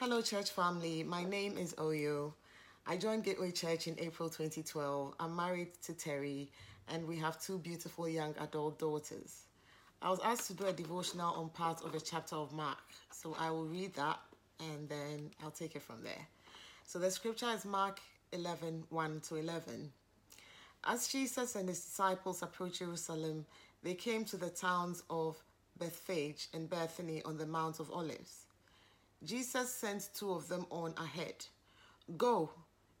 Hello, church family. My name is Oyo. I joined Gateway Church in April 2012. I'm married to Terry, and we have two beautiful young adult daughters. I was asked to do a devotional on part of a chapter of Mark, so I will read that and then I'll take it from there. So the scripture is Mark 11 1 to 11. As Jesus and his disciples approached Jerusalem, they came to the towns of Bethphage and Bethany on the Mount of Olives. Jesus sent two of them on ahead. Go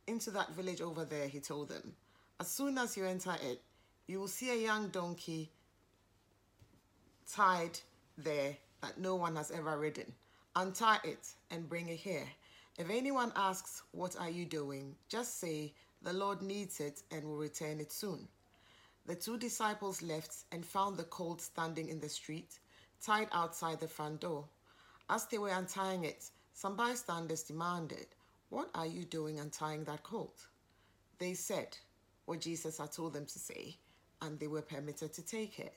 into that village over there, he told them. As soon as you enter it, you will see a young donkey tied there that no one has ever ridden. Untie it and bring it here. If anyone asks, What are you doing? just say, The Lord needs it and will return it soon. The two disciples left and found the colt standing in the street, tied outside the front door. As they were untying it, some bystanders demanded, What are you doing untying that colt? They said what Jesus had told them to say, and they were permitted to take it.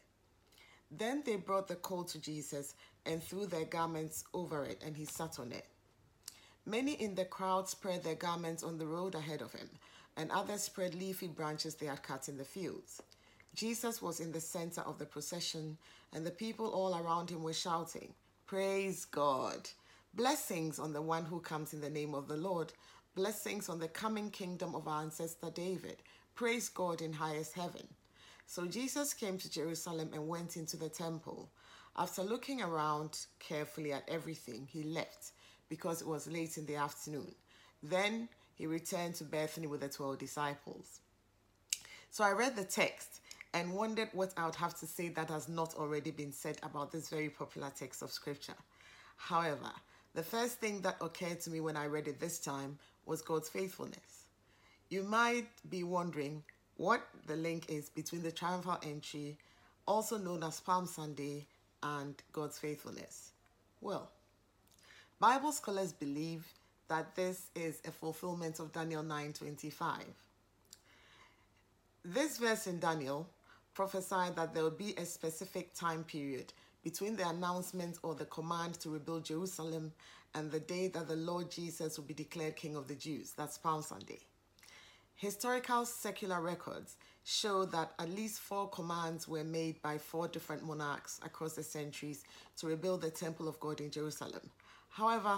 Then they brought the colt to Jesus and threw their garments over it, and he sat on it. Many in the crowd spread their garments on the road ahead of him, and others spread leafy branches they had cut in the fields. Jesus was in the center of the procession, and the people all around him were shouting, Praise God! Blessings on the one who comes in the name of the Lord. Blessings on the coming kingdom of our ancestor David. Praise God in highest heaven. So Jesus came to Jerusalem and went into the temple. After looking around carefully at everything, he left because it was late in the afternoon. Then he returned to Bethany with the 12 disciples. So I read the text and wondered what I would have to say that has not already been said about this very popular text of scripture. However, the first thing that occurred to me when I read it this time was God's faithfulness. You might be wondering what the link is between the triumphal entry, also known as Palm Sunday, and God's faithfulness. Well, Bible scholars believe that this is a fulfillment of Daniel 9:25. This verse in Daniel prophesied that there will be a specific time period between the announcement or the command to rebuild Jerusalem and the day that the Lord Jesus will be declared King of the Jews. That's Palm Sunday. Historical secular records show that at least four commands were made by four different monarchs across the centuries to rebuild the Temple of God in Jerusalem. However,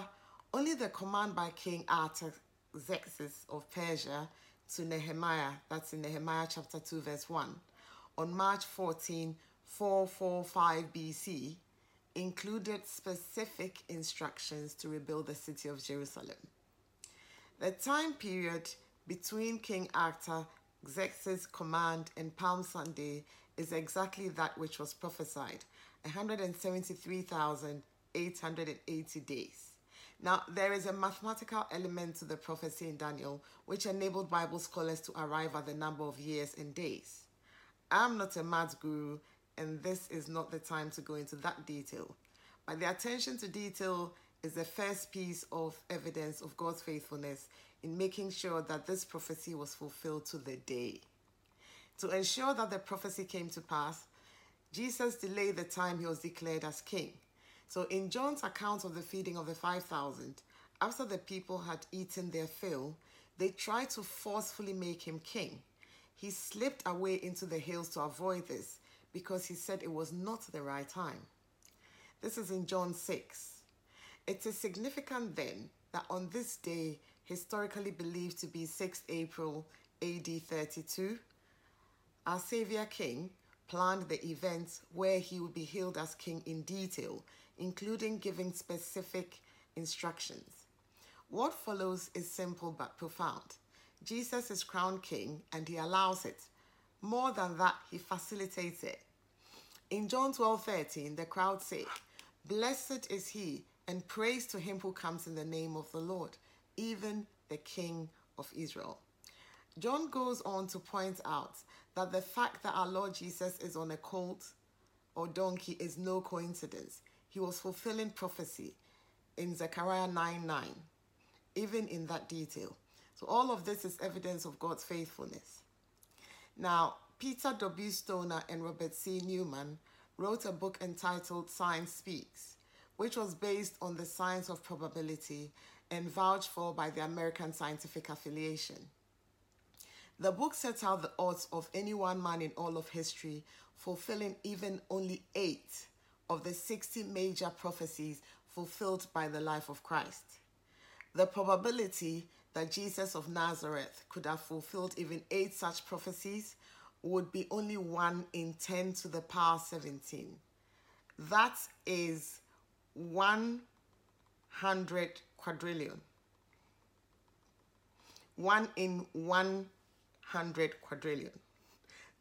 only the command by King Artaxerxes of Persia to Nehemiah, that's in Nehemiah chapter 2, verse 1, on March 14, 445 BC, included specific instructions to rebuild the city of Jerusalem. The time period between King Artaxerxes' command and Palm Sunday is exactly that which was prophesied 173,880 days. Now, there is a mathematical element to the prophecy in Daniel which enabled Bible scholars to arrive at the number of years and days. I'm not a math guru, and this is not the time to go into that detail. But the attention to detail is the first piece of evidence of God's faithfulness in making sure that this prophecy was fulfilled to the day. To ensure that the prophecy came to pass, Jesus delayed the time he was declared as king. So, in John's account of the feeding of the 5,000, after the people had eaten their fill, they tried to forcefully make him king. He slipped away into the hills to avoid this because he said it was not the right time. This is in John 6. It is significant then that on this day, historically believed to be 6th April AD 32, our Savior King planned the events where he would be hailed as king in detail, including giving specific instructions. What follows is simple but profound. Jesus is crowned king and he allows it. More than that, he facilitates it. In John 12 13, the crowd say, Blessed is he, and praise to him who comes in the name of the Lord, even the King of Israel. John goes on to point out that the fact that our Lord Jesus is on a colt or donkey is no coincidence. He was fulfilling prophecy in Zechariah 9 9, even in that detail. So, all of this is evidence of God's faithfulness. Now, Peter W. Stoner and Robert C. Newman wrote a book entitled Science Speaks, which was based on the science of probability and vouched for by the American Scientific Affiliation. The book sets out the odds of any one man in all of history fulfilling even only eight of the 60 major prophecies fulfilled by the life of Christ. The probability that Jesus of Nazareth could have fulfilled even eight such prophecies would be only 1 in 10 to the power 17. That is 100 quadrillion. 1 in 100 quadrillion.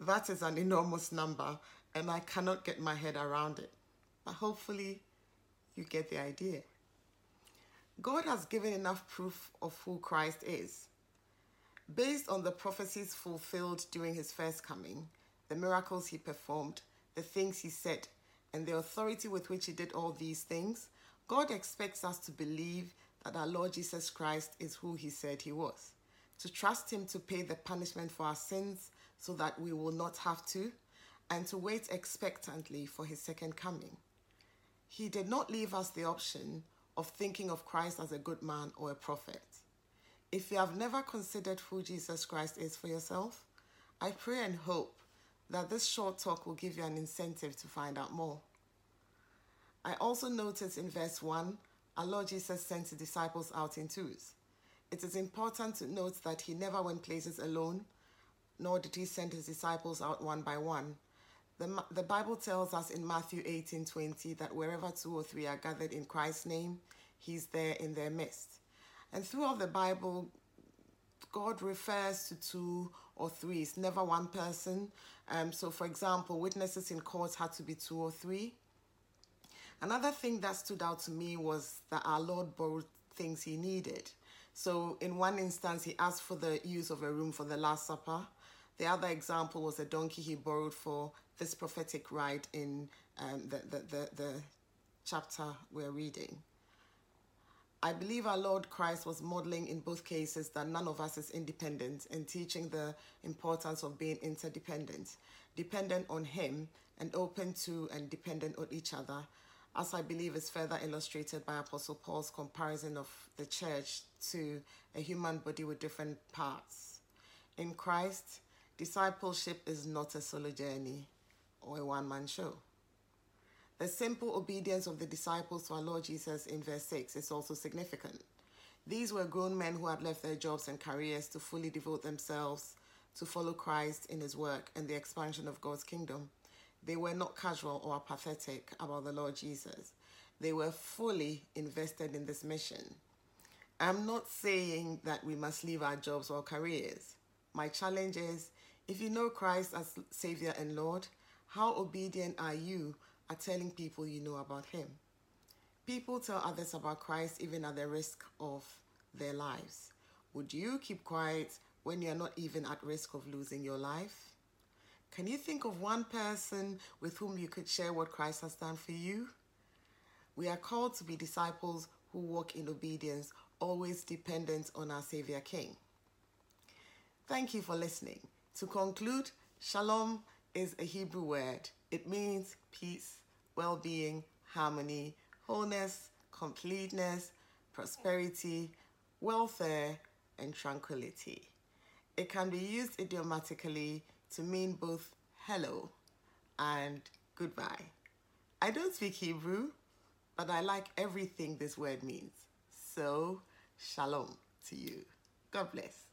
That is an enormous number, and I cannot get my head around it. But hopefully, you get the idea. God has given enough proof of who Christ is. Based on the prophecies fulfilled during his first coming, the miracles he performed, the things he said, and the authority with which he did all these things, God expects us to believe that our Lord Jesus Christ is who he said he was, to trust him to pay the punishment for our sins so that we will not have to, and to wait expectantly for his second coming. He did not leave us the option of thinking of Christ as a good man or a prophet. If you have never considered who Jesus Christ is for yourself, I pray and hope that this short talk will give you an incentive to find out more. I also notice in verse 1, our Lord Jesus sent the disciples out in twos. It is important to note that he never went places alone, nor did he send his disciples out one by one. The, the Bible tells us in Matthew 18 20 that wherever two or three are gathered in Christ's name, he's there in their midst. And throughout the Bible, God refers to two or three. It's never one person. Um, so, for example, witnesses in court had to be two or three. Another thing that stood out to me was that our Lord borrowed things he needed. So, in one instance, he asked for the use of a room for the Last Supper. The other example was a donkey he borrowed for this prophetic ride in um, the, the, the, the chapter we're reading. I believe our Lord Christ was modeling in both cases that none of us is independent and teaching the importance of being interdependent, dependent on Him and open to and dependent on each other, as I believe is further illustrated by Apostle Paul's comparison of the church to a human body with different parts. In Christ, discipleship is not a solo journey or a one man show. The simple obedience of the disciples to our Lord Jesus in verse 6 is also significant. These were grown men who had left their jobs and careers to fully devote themselves to follow Christ in his work and the expansion of God's kingdom. They were not casual or apathetic about the Lord Jesus. They were fully invested in this mission. I'm not saying that we must leave our jobs or careers. My challenge is if you know Christ as Savior and Lord, how obedient are you at telling people you know about Him? People tell others about Christ even at the risk of their lives. Would you keep quiet when you're not even at risk of losing your life? Can you think of one person with whom you could share what Christ has done for you? We are called to be disciples who walk in obedience, always dependent on our Savior King. Thank you for listening. To conclude, Shalom is a Hebrew word. It means peace, well being, harmony, wholeness, completeness, prosperity, welfare, and tranquility. It can be used idiomatically to mean both hello and goodbye. I don't speak Hebrew, but I like everything this word means. So, shalom to you. God bless.